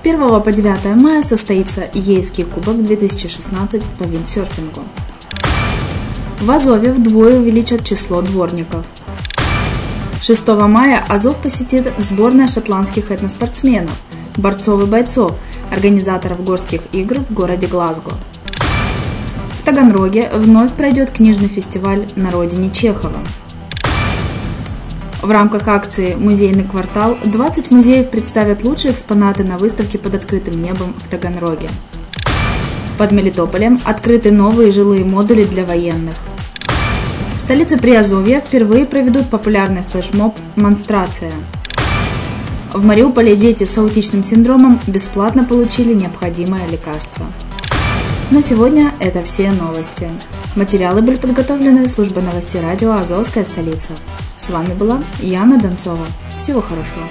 С 1 по 9 мая состоится Ейский кубок 2016 по виндсерфингу. В Азове вдвое увеличат число дворников. 6 мая Азов посетит сборная шотландских этноспортсменов, борцов и бойцов, организаторов горских игр в городе Глазго. В Таганроге вновь пройдет книжный фестиваль на родине Чехова – в рамках акции «Музейный квартал» 20 музеев представят лучшие экспонаты на выставке под открытым небом в Таганроге. Под Мелитополем открыты новые жилые модули для военных. В столице Приазовья впервые проведут популярный флешмоб «Монстрация». В Мариуполе дети с аутичным синдромом бесплатно получили необходимое лекарство. На сегодня это все новости. Материалы были подготовлены службой новостей радио «Азовская столица». С вами была Яна Донцова. Всего хорошего.